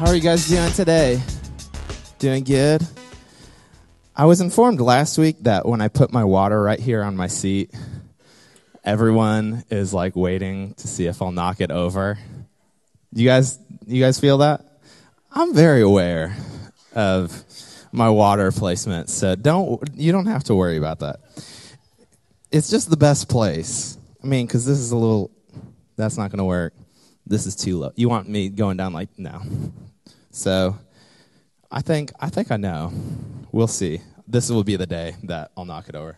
How are you guys doing today? Doing good? I was informed last week that when I put my water right here on my seat, everyone is like waiting to see if I'll knock it over. You guys you guys feel that? I'm very aware of my water placement, so don't you don't have to worry about that. It's just the best place. I mean, cuz this is a little that's not going to work. This is too low. You want me going down like no. So I think I think I know. We'll see. This will be the day that I'll knock it over.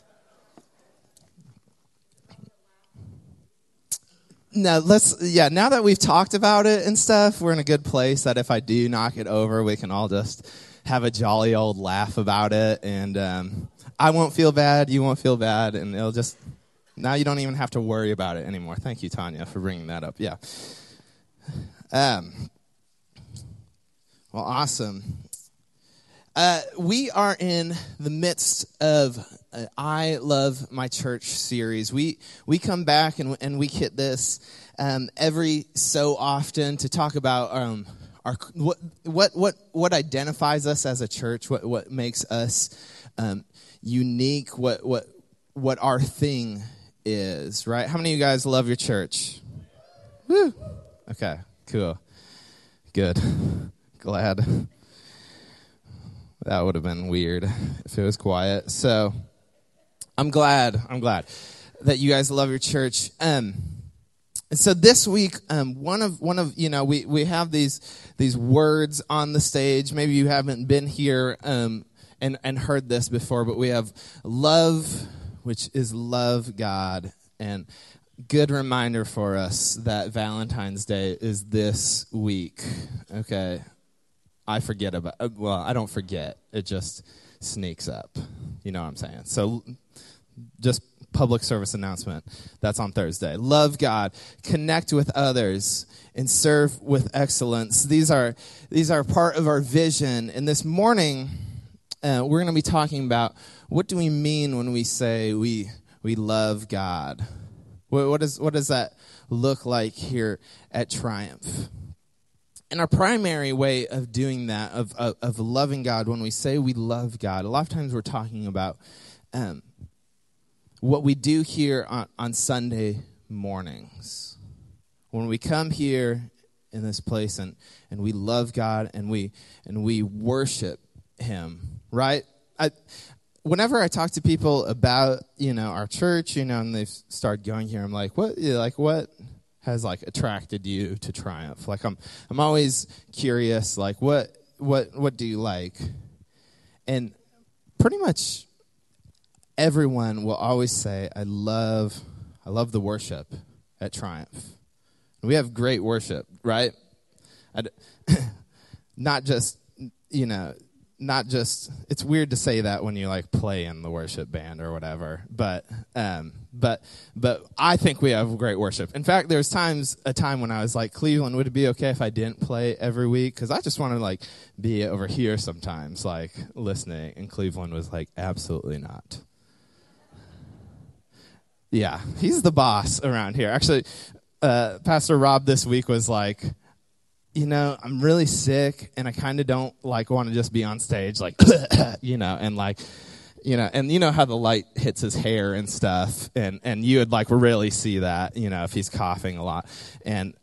Now let's yeah, now that we've talked about it and stuff, we're in a good place that if I do knock it over, we can all just have a jolly old laugh about it and um, I won't feel bad, you won't feel bad and it'll just now you don't even have to worry about it anymore. Thank you Tanya for bringing that up. Yeah. Um, well, awesome. Uh, we are in the midst of uh, I Love My Church series. We we come back and and we hit this um, every so often to talk about um, our what what what what identifies us as a church. What what makes us um, unique. What what what our thing is. Right? How many of you guys love your church? Woo. Okay. Cool. Good. Glad. That would have been weird if it was quiet. So I'm glad. I'm glad that you guys love your church. Um, so this week, um, one of one of you know we we have these these words on the stage. Maybe you haven't been here um, and and heard this before, but we have love, which is love God, and good reminder for us that Valentine's Day is this week. Okay, I forget about. Uh, well, I don't forget. It just sneaks up. You know what I'm saying? So, just public service announcement. That's on Thursday. Love God, connect with others, and serve with excellence. These are these are part of our vision. And this morning, uh, we're going to be talking about what do we mean when we say we we love God. What, what, is, what does that look like here at Triumph? And our primary way of doing that, of, of, of, loving God, when we say we love God, a lot of times we're talking about um, what we do here on, on Sunday mornings. When we come here in this place and, and we love God and we, and we worship Him, right? I, whenever I talk to people about, you know, our church, you know, and they've started going here, I'm like, what, like, what has like attracted you to Triumph? Like, I'm, I'm always curious, like, what, what, what do you like? And pretty much everyone will always say, I love, I love the worship at Triumph. We have great worship, right? not just, you know, not just it's weird to say that when you like play in the worship band or whatever but um but but i think we have great worship. In fact there's times a time when i was like cleveland would it be okay if i didn't play every week? Because i just want to like be over here sometimes like listening and cleveland was like absolutely not. Yeah he's the boss around here. Actually uh, pastor rob this week was like you know, I'm really sick and I kind of don't like want to just be on stage like, you know, and like, you know, and you know how the light hits his hair and stuff, and and you would like really see that, you know, if he's coughing a lot, and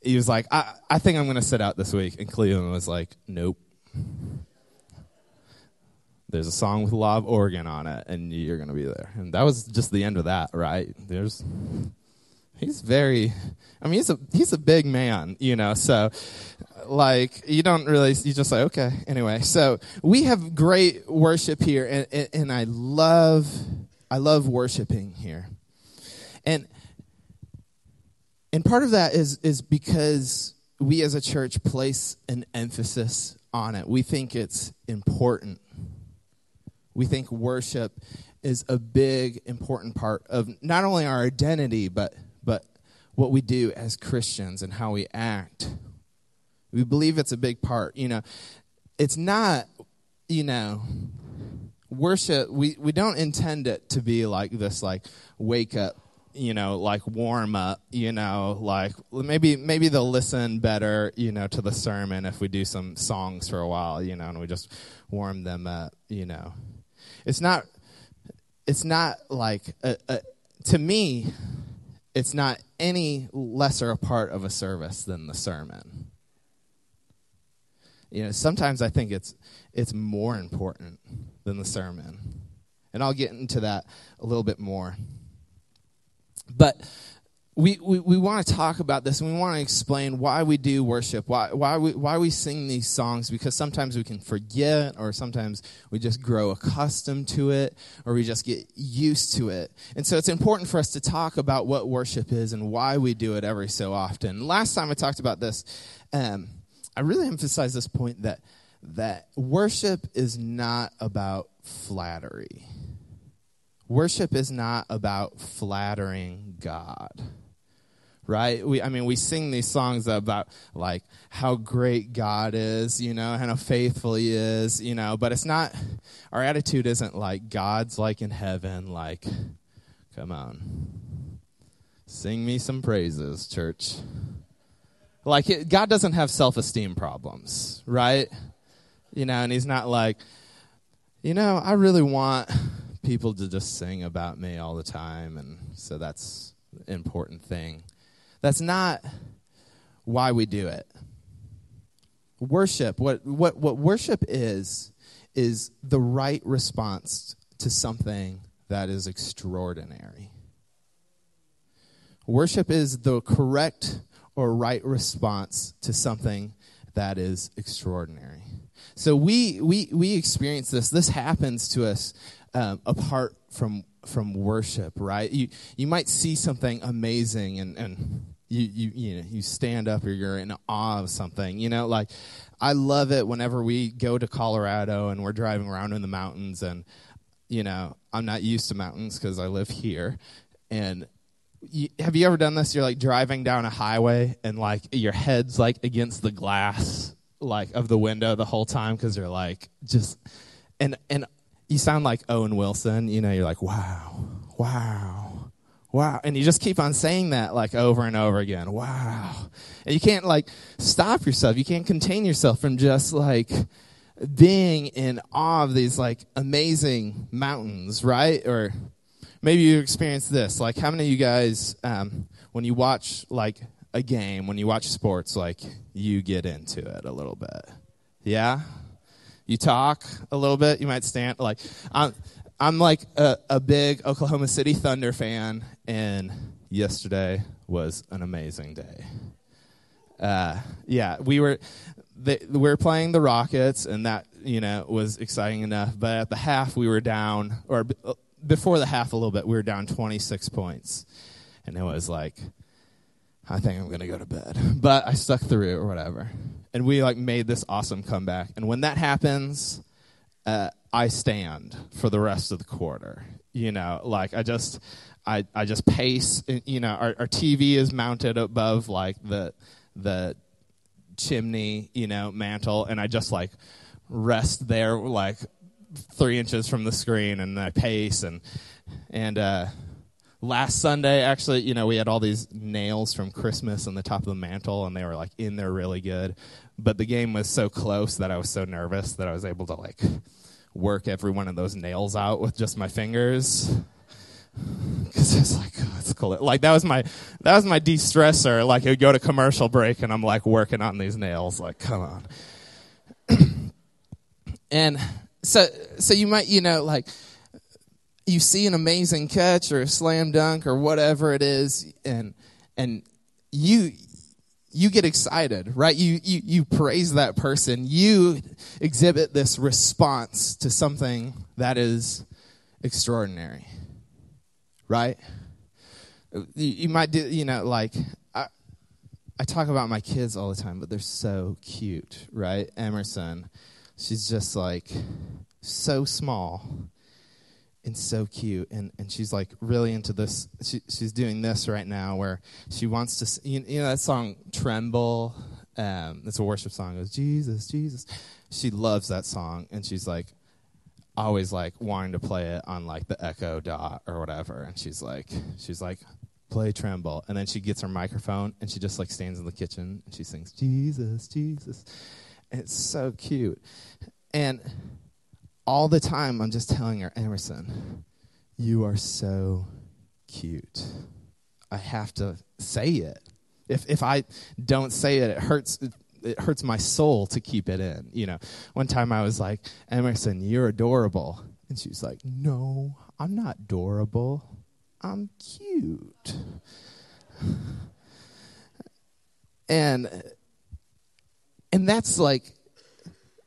he was like, I I think I'm gonna sit out this week, and Cleveland was like, nope. There's a song with Law of Oregon on it, and you're gonna be there, and that was just the end of that, right? There's he's very i mean he's a he's a big man you know so like you don't really you just like okay anyway. So we have great worship here and, and, and i love i love worshiping here. And and part of that is is because we as a church place an emphasis on it. We think it's important. We think worship is a big important part of not only our identity but but what we do as Christians and how we act. We believe it's a big part. You know, it's not, you know, worship, we, we don't intend it to be like this, like, wake up you know, like warm up, you know, like maybe maybe they'll listen better, you know, to the sermon if we do some songs for a while, you know, and we just warm them up, you know. It's not it's not like a, a, to me it's not any lesser a part of a service than the sermon. You know, sometimes I think it's it's more important than the sermon. And I'll get into that a little bit more. But we, we, we want to talk about this and we want to explain why we do worship, why, why, we, why we sing these songs, because sometimes we can forget, or sometimes we just grow accustomed to it, or we just get used to it. And so it's important for us to talk about what worship is and why we do it every so often. Last time I talked about this, um, I really emphasized this point that, that worship is not about flattery. Worship is not about flattering God. Right? We I mean we sing these songs about like how great God is, you know, and how faithful he is, you know, but it's not our attitude isn't like God's like in heaven like come on. Sing me some praises, church. Like it, God doesn't have self-esteem problems, right? You know, and he's not like you know, I really want people to just sing about me all the time, and so that's an important thing. That's not why we do it. Worship, what, what, what worship is, is the right response to something that is extraordinary. Worship is the correct or right response to something that is extraordinary. So we we we experience this. This happens to us um, apart from from worship, right? You you might see something amazing and and you you you know you stand up or you're in awe of something. You know, like I love it whenever we go to Colorado and we're driving around in the mountains and you know I'm not used to mountains because I live here and. You, have you ever done this? You're like driving down a highway and like your head's like against the glass like of the window the whole time because you're like just and and you sound like Owen Wilson. You know, you're like, wow, wow, wow. And you just keep on saying that like over and over again. Wow. And you can't like stop yourself. You can't contain yourself from just like being in awe of these like amazing mountains, right? Or maybe you experience this. Like, how many of you guys, um, when you watch like a game, when you watch sports, like you get into it a little bit? Yeah? you talk a little bit. You might stand like I'm. I'm like a, a big Oklahoma City Thunder fan, and yesterday was an amazing day. Uh, yeah, we were they, we were playing the Rockets, and that you know was exciting enough. But at the half, we were down, or b- uh, before the half a little bit, we were down 26 points, and it was like, I think I'm gonna go to bed. But I stuck through it or whatever and we like made this awesome comeback. And when that happens, uh, I stand for the rest of the quarter. You know, like I just, I, I just pace. You know, our, our TV is mounted above like the the chimney, you know, mantle, and I just like rest there like three inches from the screen, and I pace and and. uh last Sunday, actually, you know, we had all these nails from Christmas on the top of the mantle, and they were like in there really good. But the game was so close that I was so nervous that I was able to like work every one of those nails out with just my fingers. Because it's like, oh, it's cool. Like that was my that was my de-stressor. Like I would go to commercial break and I'm like working on these nails. Like, come on. and so so you might you know like you see an amazing catch or a slam dunk or whatever it is and and you you get excited right? You you you praise that person. You exhibit this response to something that is extraordinary right? You, you might do you know like I, I talk about my kids all the time but they're so cute right? Emerson she's just like so small and so cute and, and she's like really into this she, she's doing this right now where she wants to you, you know that song tremble um, it's a worship song it goes jesus jesus she loves that song and she's like always like wanting to play it on like the echo dot or whatever and she's like she's like play tremble. And then she gets her microphone and she just like stands in the kitchen and she sings, Jesus, Jesus. And it's so cute. And all the time I'm just telling her, Emerson, you are so cute. I have to say it. If if I don't say it, it hurts it hurts my soul to keep it in. You know, one time I was like, Emerson, you're adorable. And she was like, No, I'm not adorable. I'm cute. and and that's like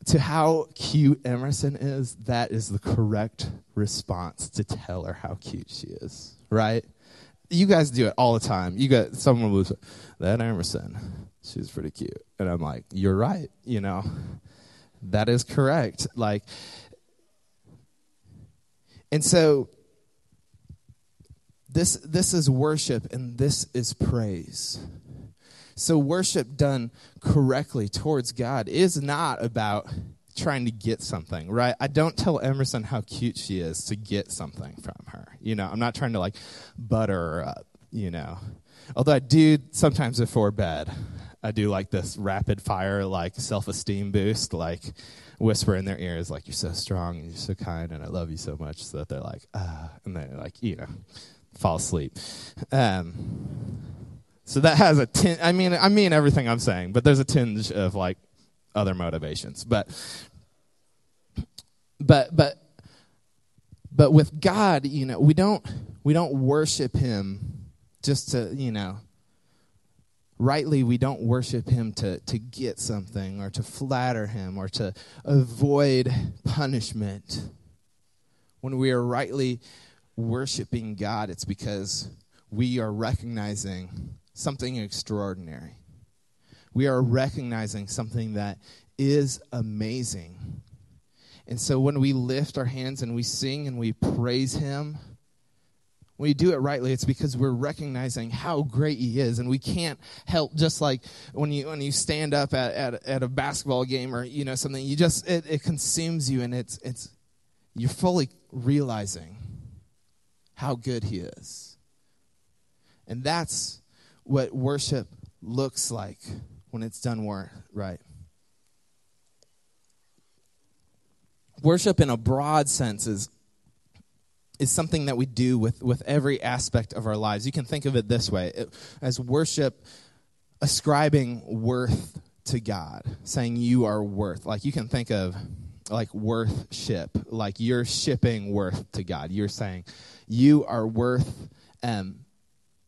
to how cute Emerson is, that is the correct response to tell her how cute she is, right? You guys do it all the time. You got someone who's that Emerson, she's pretty cute, and I'm like, you're right, you know, that is correct. Like, and so this this is worship, and this is praise. So, worship done correctly towards God is not about trying to get something, right? I don't tell Emerson how cute she is to get something from her. You know, I'm not trying to like butter her up, you know. Although I do sometimes before bed, I do like this rapid fire, like self esteem boost, like whisper in their ears, like, you're so strong and you're so kind and I love you so much, so that they're like, ah, and they like, you know, fall asleep. Um, so that has a tinge. I mean, I mean everything I'm saying, but there's a tinge of like other motivations. But, but, but, but with God, you know, we don't we don't worship Him just to you know. Rightly, we don't worship Him to to get something or to flatter Him or to avoid punishment. When we are rightly worshiping God, it's because we are recognizing something extraordinary. We are recognizing something that is amazing. And so when we lift our hands and we sing and we praise Him, when we do it rightly, it's because we're recognizing how great He is. And we can't help, just like when you, when you stand up at, at, at a basketball game or, you know, something, you just, it, it consumes you and it's, it's, you're fully realizing how good He is. And that's what worship looks like when it's done right. Worship in a broad sense is, is something that we do with, with every aspect of our lives. You can think of it this way it, as worship ascribing worth to God, saying you are worth. Like you can think of like worth ship, like you're shipping worth to God. You're saying you are worth um,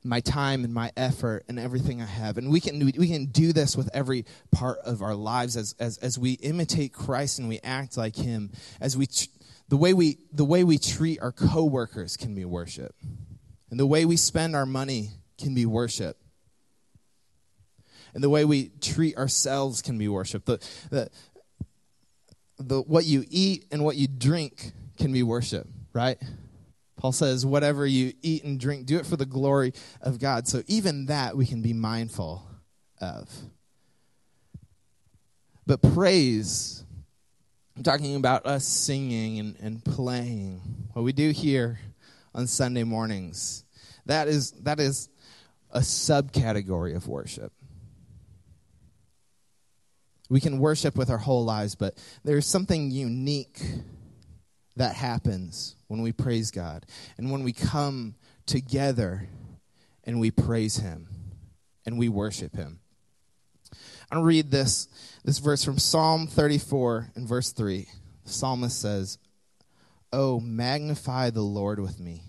my time and my effort and everything I have. And we can, we can do this with every part of our lives as, as, as we imitate Christ and we act like him, as we, the way we, the way we treat our coworkers can be worship. And the way we spend our money can be worship. And the way we treat ourselves can be worship. The, the, the, what you eat and what you drink can be worship, right? Paul says, whatever you eat and drink, do it for the glory of God. So even that we can be mindful of. But praise, I'm talking about us singing and, and playing. What we do here on Sunday mornings, that is, that is a subcategory of worship. We can worship with our whole lives, but there's something unique that happens when we praise God and when we come together and we praise Him and we worship Him. To read this, this verse from Psalm 34 and verse 3. The psalmist says, Oh, magnify the Lord with me,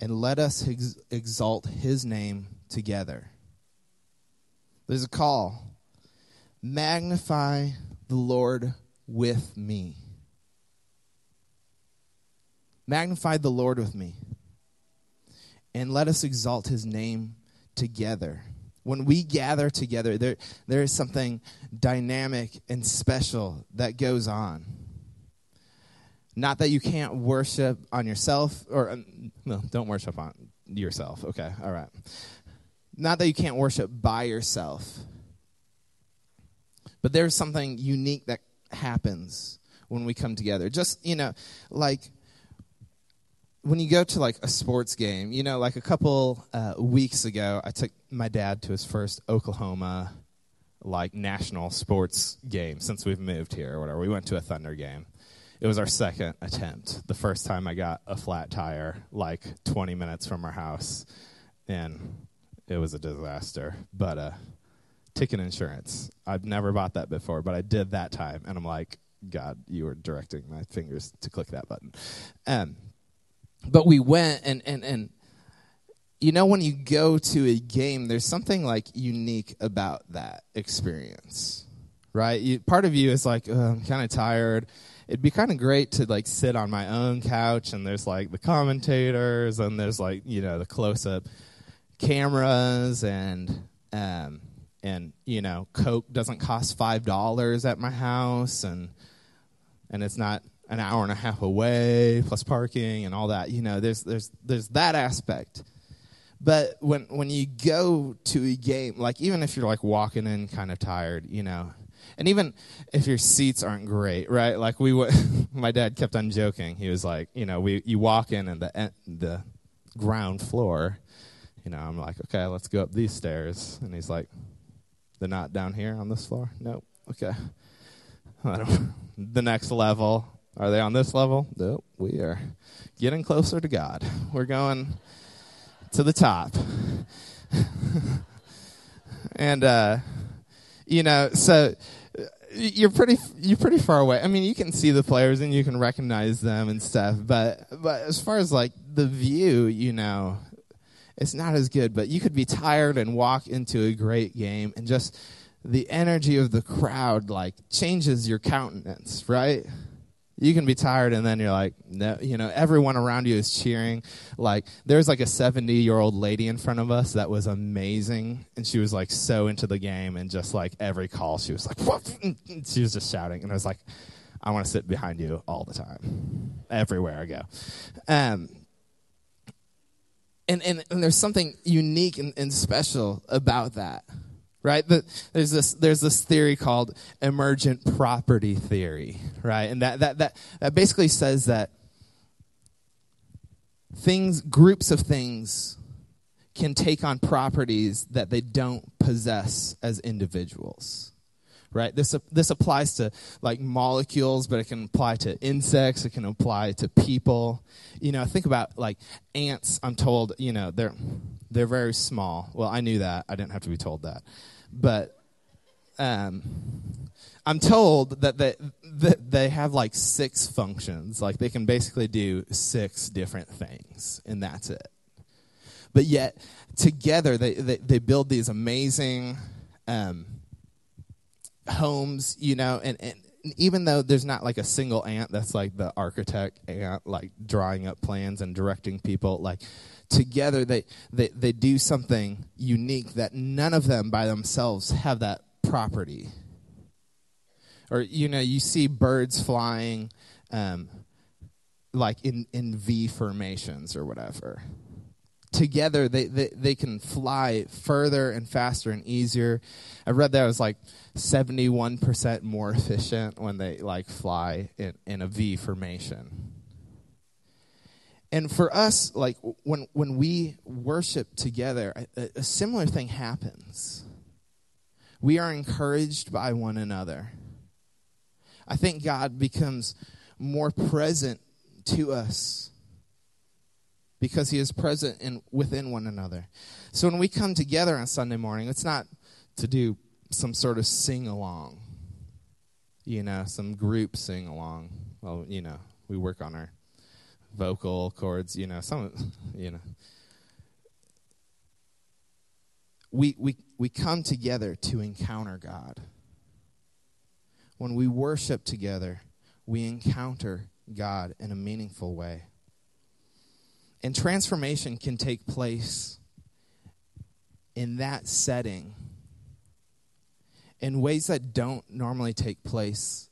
and let us ex- exalt his name together. There's a call. Magnify the Lord with me. Magnify the Lord with me, and let us exalt his name together. When we gather together, there, there is something dynamic and special that goes on. Not that you can't worship on yourself, or um, no, don't worship on yourself. Okay, all right. Not that you can't worship by yourself, but there's something unique that happens when we come together. Just, you know, like when you go to like a sports game, you know, like a couple uh, weeks ago, I took my dad to his first Oklahoma like national sports game since we've moved here or whatever. We went to a Thunder game. It was our second attempt. The first time I got a flat tire like 20 minutes from our house, and it was a disaster. But uh, ticket insurance. I've never bought that before, but I did that time, and I'm like, God, you were directing my fingers to click that button. Um, but we went and and and you know when you go to a game there's something like unique about that experience right? You, part of you is like i'm kind of tired. It'd be kind of great to like sit on my own couch and there's like the commentators and there's like you know the close up cameras and um and you know coke doesn't cost five dollars at my house and and it's not an hour and a half away plus parking and all that. You know there's there's there's that aspect. But when when you go to a game like even if you're like walking in kind of tired you know and even if your seats aren't great right? Like we w- my dad kept on joking. He was like you know we you walk in and the the ground floor you know i'm like okay let's go up these stairs. And he's like they're not down here on this floor? Nope. Okay. The next level are they on this level? Nope. We are getting closer to God. We're going to the top. and uh, you know, so you're pretty you're pretty far away. I mean, you can see the players and you can recognize them and stuff, but but as far as like the view, you know, it's not as good, but you could be tired and walk into a great game and just the energy of the crowd like changes your countenance, right? You can be tired and then you're like no you know everyone around you is cheering. Like there's like a 70 year old lady in front of us that was amazing and she was like so into the game and just like every call she was like she was just shouting and i was like i want to sit behind you all the time everywhere i go. Um, and, and, and there's something unique and, and special about that right? The, there's this there's this theory called emergent property theory, right? And that that that that basically says that things groups of things can take on properties that they don't possess as individuals right? This this applies to like molecules but it can apply to insects it can apply to people. You know think about like ants i'm told you know they're they're very small. Well i knew that. I didn't have to be told that but um, I'm told that they, that they have like six functions. Like they can basically do six different things, and that's it. But yet, together, they, they, they build these amazing um, homes, you know, and, and even though there's not like a single ant that's like the architect ant, like drawing up plans and directing people, like together they, they, they do something unique that none of them by themselves have that property. Or, you know, you see birds flying um, like in, in V formations or whatever. Together, they, they, they can fly further and faster and easier. I read that it was like 71% more efficient when they like fly in, in a V formation and for us like when when we worship together a, a, similar thing happens. We are encouraged by one another. I think god becomes more present to us because he is present in within one another. So when we come together on sunday morning it's not to do some sort of sing along you know some group sing along well you know we work on our vocal cords, you know, some, you know. We, we, we come together to encounter God. When we worship together, we encounter God in a meaningful way. And transformation can take place in that setting in ways that don't normally take place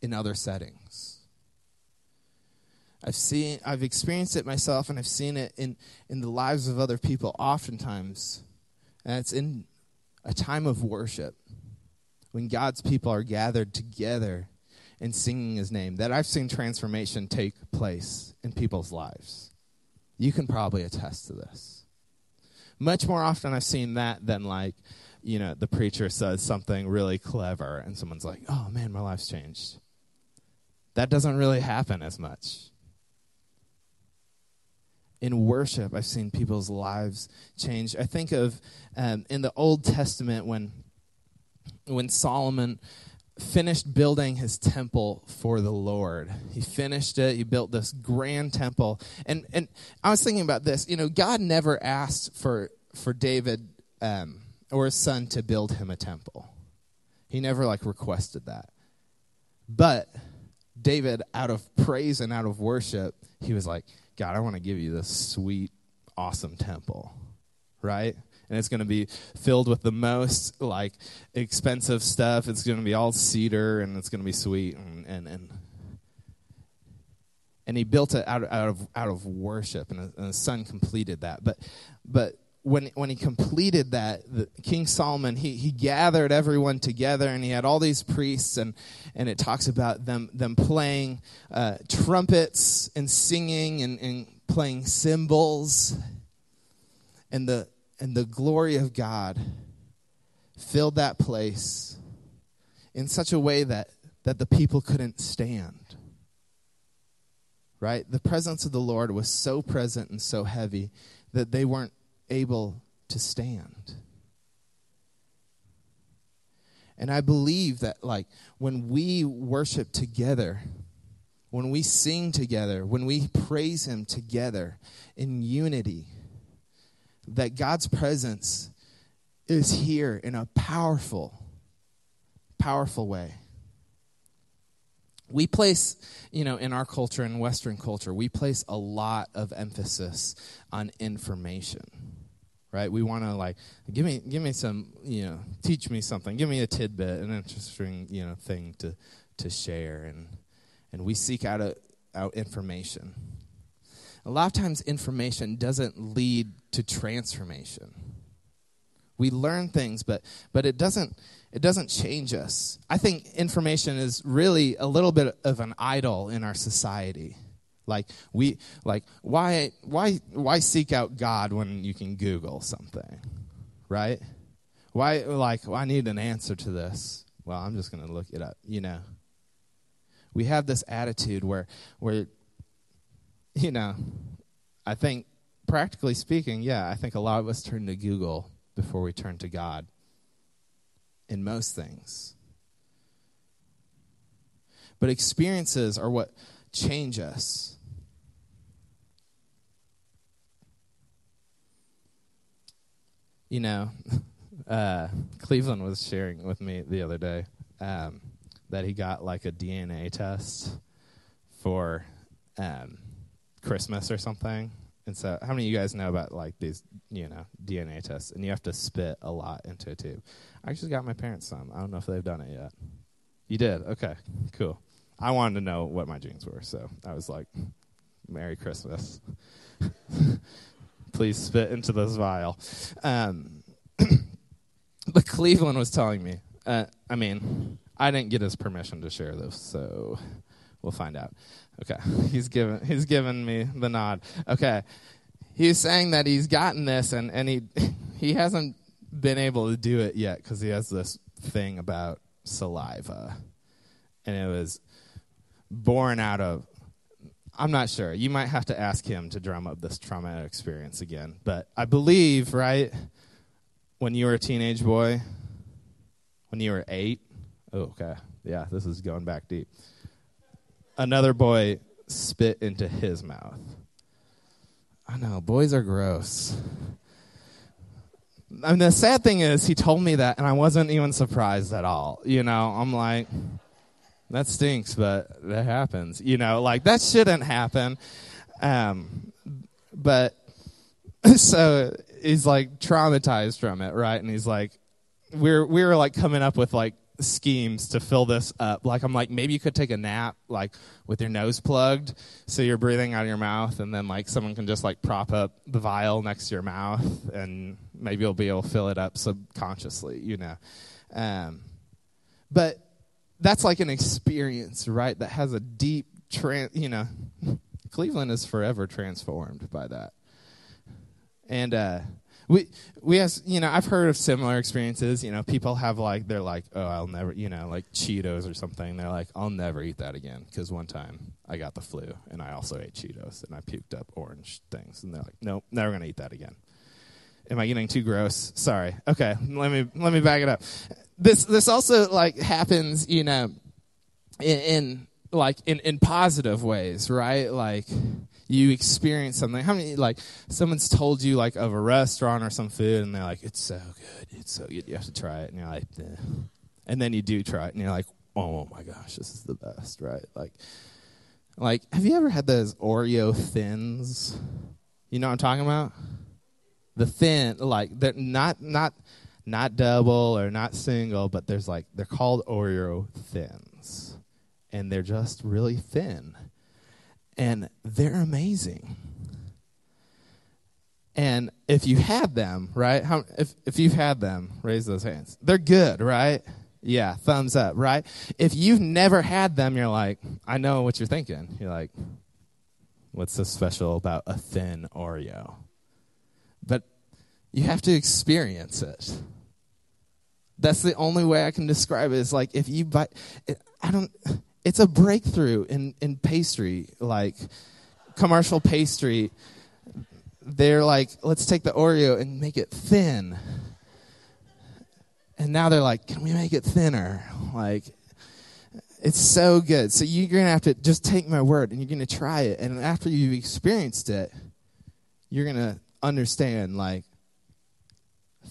in other settings. I've seen I've experienced it myself and I've seen it in, in the lives of other people oftentimes. And it's in a time of worship when God's people are gathered together and singing his name that I've seen transformation take place in people's lives. You can probably attest to this. Much more often, I've seen that than like, you know, the preacher says something really clever and someone's like, oh man, my life's changed. That doesn't really happen as much. In worship, I've seen people's lives change. I think of um, in the Old Testament when when Solomon finished building his temple for the Lord. He finished it. He built this grand temple. And and I was thinking about this. You know, God never asked for for David um, or his son to build him a temple. He never like requested that. But David, out of praise and out of worship, he was like, God, I want to give you this sweet, awesome temple, right? and it's going to be filled with the most like expensive stuff. It's going to be all cedar and it's going to be sweet and and and, and he built it out of, out of out of worship and, and his son completed that. But but when when he completed that, the, King Solomon he he gathered everyone together and he had all these priests and and it talks about them them playing uh, trumpets and singing and, and playing cymbals and the and the glory of God filled that place in such a way that, that the people couldn't stand. Right? The presence of the Lord was so present and so heavy that they weren't able to stand. And I believe that, like, when we worship together, when we sing together, when we praise Him together in unity, that God's presence is here in a powerful, powerful way. We place, you know, in our culture, in Western culture, we place a lot of emphasis on information, right? We want to like give me, give me some, you know, teach me something, give me a tidbit, an interesting, you know, thing to to share, and and we seek out a, out information a lot of times information doesn't lead to transformation. We learn things, but but it doesn't it doesn't change us. I think information is really a little bit of an idol in our society. Like we like why why why seek out God when you can Google something, right? Why like well, I need an answer to this. Well, I'm just going to look it up. You know, we have this attitude where where you know, I think, practically speaking, yeah, I think a lot of us turn to Google before we turn to God in most things. But experiences are what change us. You know, uh, Cleveland was sharing with me the other day um, that he got like a DNA test for um, Christmas or something. And so, how many of you guys know about like these, you know, DNA tests? And you have to spit a lot into a tube. I actually got my parents some. I don't know if they've done it yet. You did? Okay, cool. I wanted to know what my genes were, so I was like, "Merry Christmas." Please spit into this vial. Um, but Cleveland was telling me. Uh, I mean, I didn't get his permission to share this, so we'll find out. Okay, he's given he's given me the nod. Okay, he's saying that he's gotten this, and and he he hasn't been able to do it yet because he has this thing about saliva, and it was born out of. I'm not sure. You might have to ask him to drum up this traumatic experience again. But I believe, right, when you were a teenage boy, when you were eight, oh, okay, yeah, this is going back deep another boy spit into his mouth. I know, boys are gross. I mean, the sad thing is, he told me that, and I wasn't even surprised at all. You know, I'm like, that stinks, but that happens. You know, like that shouldn't happen. Um, but so he's like traumatized from it, right? And he's like, we're we were like coming up with like schemes to fill this up. Like I'm like maybe you could take a nap like with your nose plugged so you're breathing out of your mouth and then like someone can just like prop up the vial next to your mouth and maybe you'll be able to fill it up subconsciously, you know. Um, but that's like an experience, right? That has a deep trans, you know, Cleveland is forever transformed by that. And uh, we we have you know I've heard of similar experiences. You know, people have like they're like, oh, I'll never you know like Cheetos or something. They're like, I'll never eat that again because one time I got the flu and I also ate Cheetos and I puked up orange things. And they're like, nope, never gonna eat that again. Am I getting too gross? Sorry. Okay, let me let me back it up. This this also like happens, you know, in, in like in in positive ways, right? Like you experience something. How many like someone's told you like of a restaurant or some food, and they're like, "It's so good, it's so good, you have to try it," and you're like, eh. and then you do try it, and you're like, "Oh my gosh, this is the best," right? Like, like have you ever had those Oreo thins? You know what I'm talking about? The thin, like they're not not not double or not single, but there's like they're called Oreo thins, and they're just really thin and they're amazing. And if you had them, right? How, if if you've had them, raise those hands. They're good, right? Yeah, thumbs up, right? If you've never had them, you're like, I know what you're thinking. You're like, what's so special about a thin Oreo? But you have to experience it. That's the only way I can describe it. it. Is like if you buy, I don't it's a breakthrough in, in pastry, like commercial pastry. They're like, let's take the Oreo and make it thin. And now they're like, can we make it thinner? Like, it's so good. So you're going to have to just take my word and you're going to try it. And after you've experienced it, you're going to understand, like,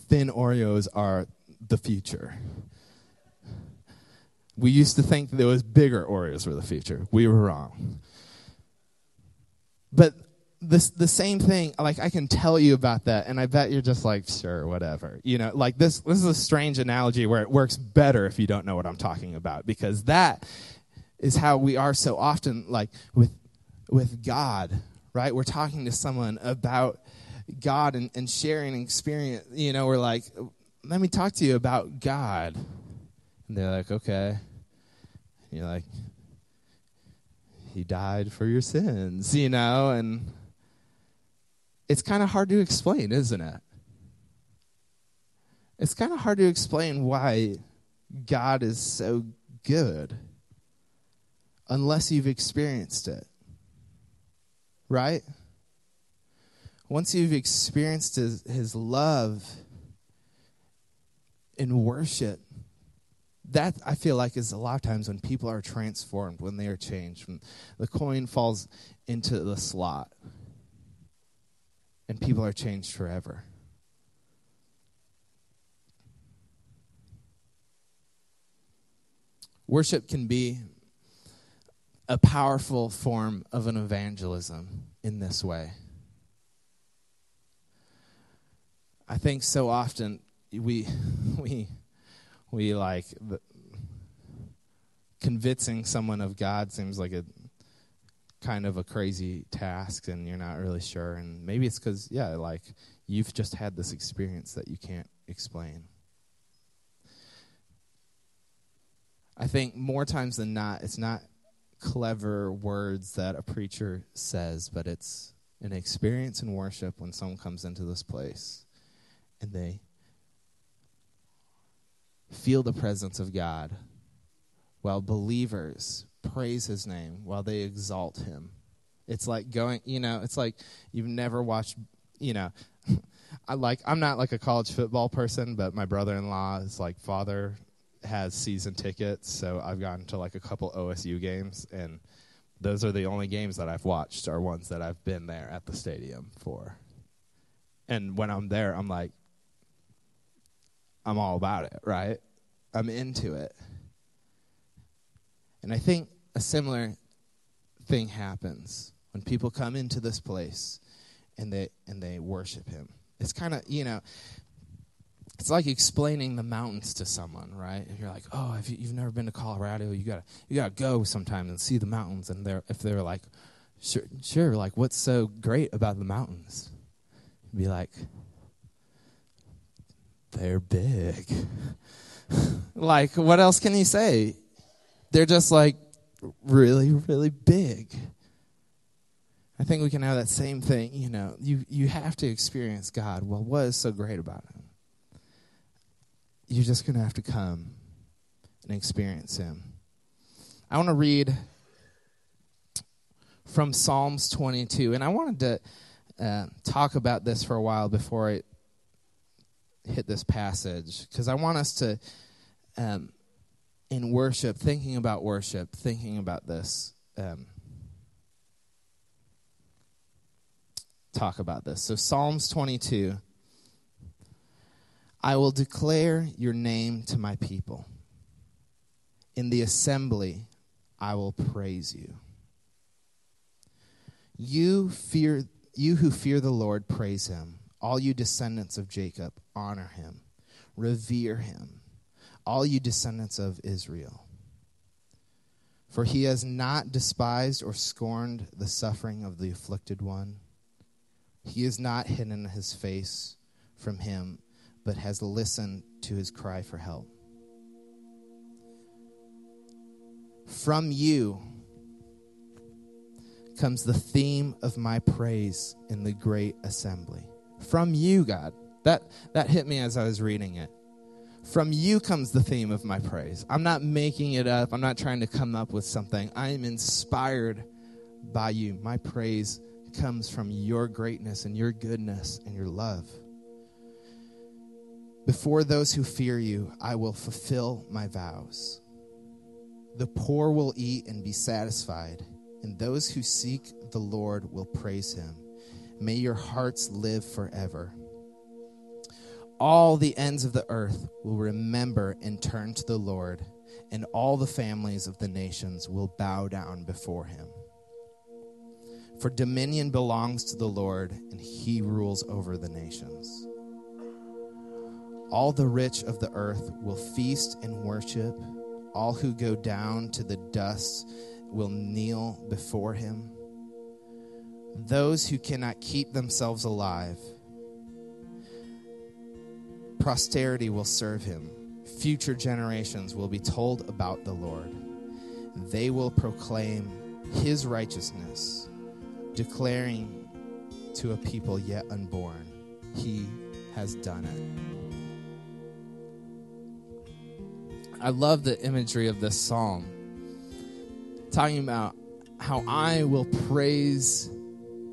thin Oreos are the future. We used to think that there was bigger Oreos for the future. We were wrong. But this the same thing, like I can tell you about that, and I bet you're just like, sure, whatever. You know, like this this is a strange analogy where it works better if you don't know what I'm talking about, because that is how we are so often like with with God, right? We're talking to someone about God and, and sharing experience. You know, we're like, let me talk to you about God. And they're like, okay. And you're like, he died for your sins, you know? And it's kind of hard to explain, isn't it? It's kind of hard to explain why God is so good unless you've experienced it. Right? Once you've experienced his, his love in worship, that I feel like is a lot of times when people are transformed, when they are changed, when the coin falls into the slot and people are changed forever. Worship can be a powerful form of an evangelism in this way. I think so often we we we like the, convincing someone of God seems like a kind of a crazy task and you're not really sure. And maybe it's cuz yeah like you've just had this experience that you can't explain. I think more times than not it's not clever words that a preacher says but it's an experience in worship when someone comes into this place and they feel the presence of God while believers praise his name, while they exalt him. It's like going, you know, it's like you've never watched, you know, I like I'm not like a college football person, but my brother-in-law is like father has season tickets, so I've gone to like a couple OSU games and those are the only games that I've watched are ones that I've been there at the stadium for. And when I'm there, I'm like I'm all about it, right? I'm into it. And I think a similar thing happens when people come into this place and they and they worship him. It's kind of, you know, it's like explaining the mountains to someone, right? If you're like, "Oh, if you've never been to Colorado, you got to you got to go sometime and see the mountains." And they're if they're like, "Sure, sure, like what's so great about the mountains?" You'd be like, "They're big." like, what else can you say? They're just like really, really big. I think we can have that same thing. You know, you, you have to experience God. Well, what is so great about Him? You're just going to have to come and experience Him. I want to read from Psalms 22, and I wanted to uh, talk about this for a while before I hit this passage, because I want us to, um, in worship, thinking about worship, thinking about this. Um, talk about this. So, Psalms 22 I will declare your name to my people. In the assembly, I will praise you. You fear you who fear the Lord praise him. All you descendants of Jacob honor him. Revere him. All you descendants of Israel. For he has not despised or scorned the suffering of the afflicted one he has not hidden his face from him, but has listened to his cry for help. From you comes the theme of my praise in the great assembly. From you, God. That, that hit me as I was reading it. From you comes the theme of my praise. I'm not making it up. I'm not trying to come up with something. I am inspired by you. My praise comes from your greatness and your goodness and your love. Before those who fear you, I will fulfill my vows. The poor will eat and be satisfied, and those who seek the Lord will praise him. May your hearts live forever. All the ends of the earth will remember and turn to the Lord, and all the families of the nations will bow down before him. For dominion belongs to the Lord, and he rules over the nations. All the rich of the earth will feast and worship. All who go down to the dust will kneel before him. Those who cannot keep themselves alive, posterity will serve him. Future generations will be told about the Lord. They will proclaim his righteousness declaring to a people yet unborn, He has done it. I love the imagery of this psalm, talking about how I will praise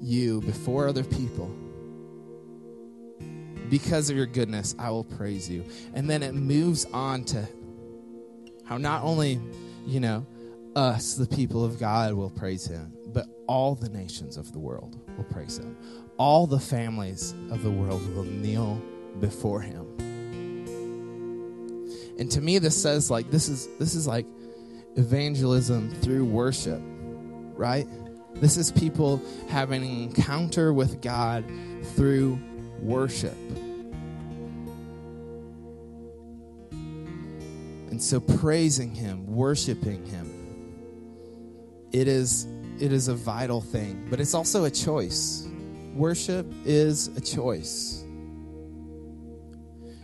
you before other people. Because of your goodness, I will praise you. And then it moves on to how not only, you know, us, the people of God, will praise him, but all the nations of the world will praise him. All the families of the world will kneel before him. And to me this says like this is this is like evangelism through worship, right? This is people having an encounter with God through worship. And so praising him, worshiping him it is it is a vital thing, but it's also a choice. Worship is a choice.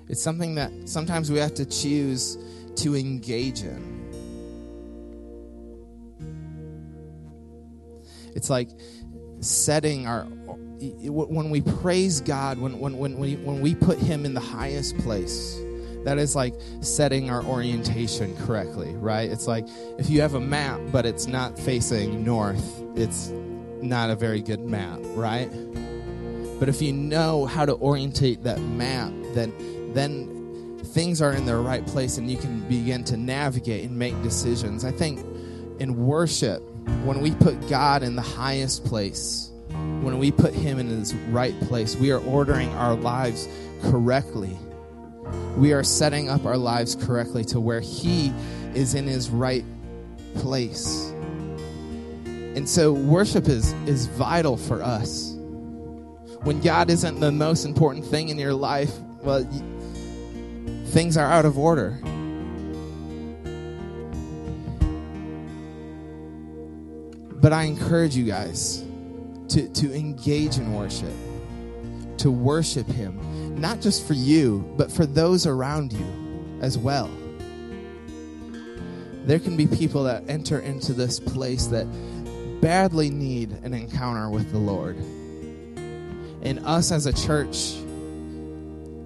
It's something that sometimes we have to choose to engage in. It's like setting our when we praise God, when when when we when we put him in the highest place that is like setting our orientation correctly, right? It's like if you have a map, but it's not facing north, it's not a very good map, right? But if you know how to orientate that map, then then things are in their right place and you can begin to navigate and make decisions. I think in worship, when we put God in the highest place, when we put him in his right place, we are ordering our lives correctly we are setting up our lives correctly to where He is in His right place. And so worship is, is vital for us. When God isn't the most important thing in your life, well, things are out of order. But I encourage you guys to, to engage in worship, to worship Him not just for you, but for those around you as well. There can be people that enter into this place that badly need an encounter with the Lord. And us as a church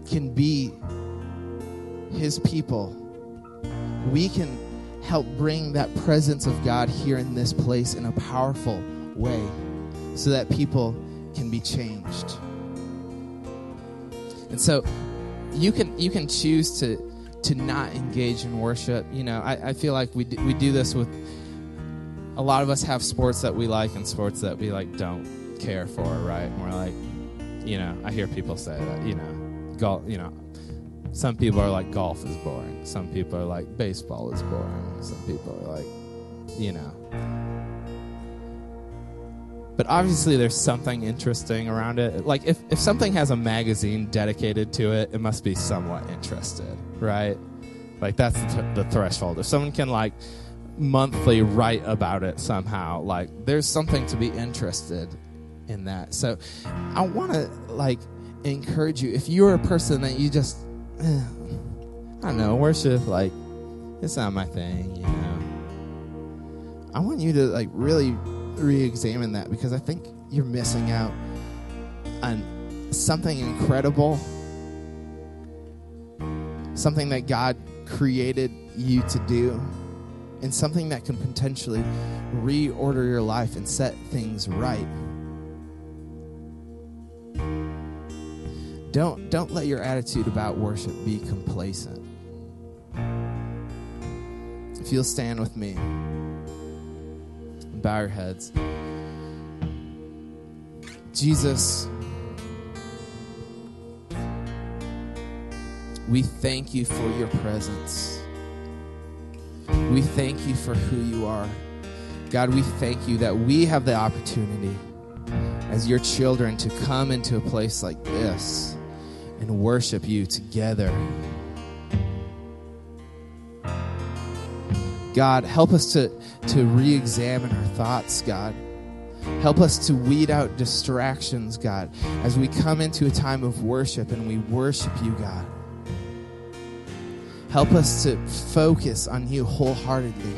can be his people. We can help bring that presence of God here in this place in a powerful way so that people can be changed. And so you can you can choose to to not engage in worship. You know, I, I feel like we do, we do this with a lot of us have sports that we like and sports that we like don't care for, right? And we're like, you know, I hear people say that, you know, golf, you know, some people are like golf is boring. Some people are like baseball is boring. Some people are like, you know. But obviously, there's something interesting around it. Like, if, if something has a magazine dedicated to it, it must be somewhat interested, right? Like, that's the, th- the threshold. If someone can, like, monthly write about it somehow, like, there's something to be interested in that. So, I want to, like, encourage you. If you're a person that you just, I don't know, worship, like, it's not my thing, you know. I want you to, like, really re-examine that because I think you're missing out on something incredible, something that God created you to do, and something that can potentially reorder your life and set things right. Don't don't let your attitude about worship be complacent. If you'll stand with me bow your heads. Jesus, we thank you for your presence. We thank you for who you are. God, we thank you that we have the opportunity as your children to come into a place like this and worship you together. God, help us to, to re examine our thoughts, God. Help us to weed out distractions, God, as we come into a time of worship and we worship you, God. Help us to focus on you wholeheartedly.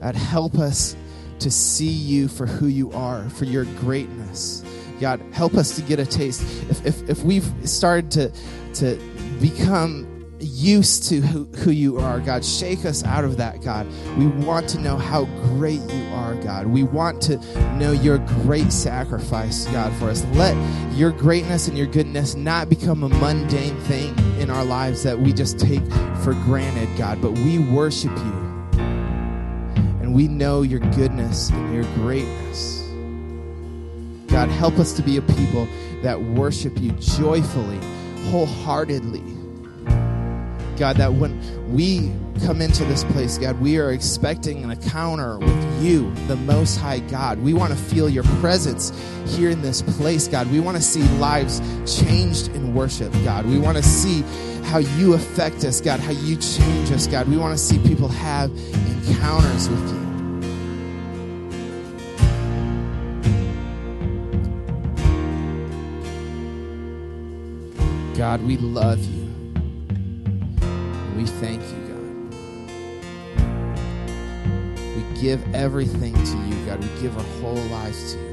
God, help us to see you for who you are, for your greatness. God, help us to get a taste. If, if, if we've started to, to become used to who, who you are, God. Shake us out of that, God. We want to know how great you are, God. We want to know your great sacrifice, God, for us. Let your greatness and your goodness not become a mundane thing in our lives that we just take for granted, God, but we worship you. And we know your goodness and your greatness. God, help us to be a people that worship you joyfully, wholeheartedly God, that when we come into this place, God, we are expecting an encounter with you, the Most High God. We want to feel your presence here in this place, God. We want to see lives changed in worship, God. We want to see how you affect us, God, how you change us, God. We want to see people have encounters with you. God, we love you. We thank you, God. We give everything to you, God. We give our whole lives to you.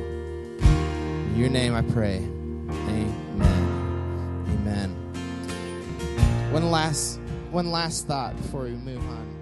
In your name I pray. Amen. Amen. One last one last thought before we move on.